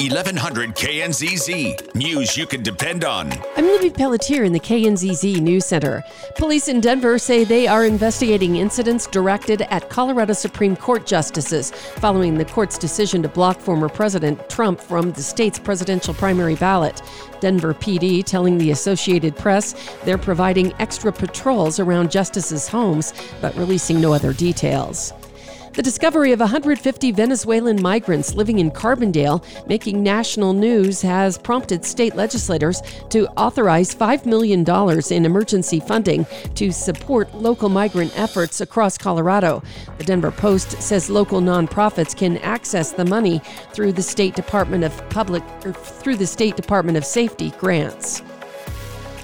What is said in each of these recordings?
1100 KNZZ. News you can depend on. I'm Libby Pelletier in the KNZZ News Center. Police in Denver say they are investigating incidents directed at Colorado Supreme Court justices following the court's decision to block former President Trump from the state's presidential primary ballot. Denver PD telling the Associated Press they're providing extra patrols around justices' homes, but releasing no other details. The discovery of 150 Venezuelan migrants living in Carbondale making national news has prompted state legislators to authorize $5 million in emergency funding to support local migrant efforts across Colorado. The Denver Post says local nonprofits can access the money through the State Department of Public or through the State Department of Safety grants.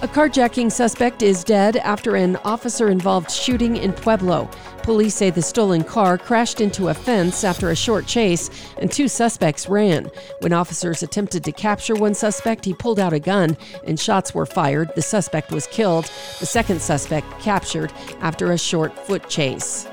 A carjacking suspect is dead after an officer involved shooting in Pueblo. Police say the stolen car crashed into a fence after a short chase, and two suspects ran. When officers attempted to capture one suspect, he pulled out a gun and shots were fired. The suspect was killed. The second suspect captured after a short foot chase.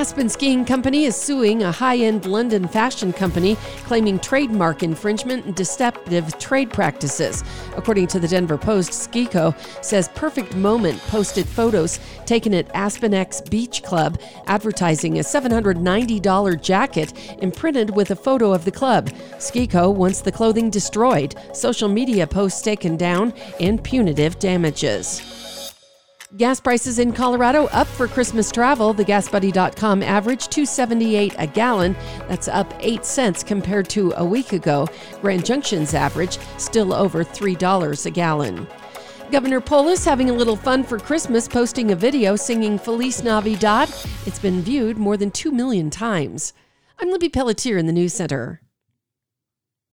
Aspen Skiing Company is suing a high end London fashion company claiming trademark infringement and deceptive trade practices. According to the Denver Post, Skico says Perfect Moment posted photos taken at Aspen X Beach Club advertising a $790 jacket imprinted with a photo of the club. Skico wants the clothing destroyed, social media posts taken down, and punitive damages. Gas prices in Colorado up for Christmas travel. The GasBuddy.com average 278 a gallon. That's up 8 cents compared to a week ago. Grand Junction's average still over $3 a gallon. Governor Polis having a little fun for Christmas, posting a video singing Feliz Navidad. It's been viewed more than 2 million times. I'm Libby Pelletier in the News Center.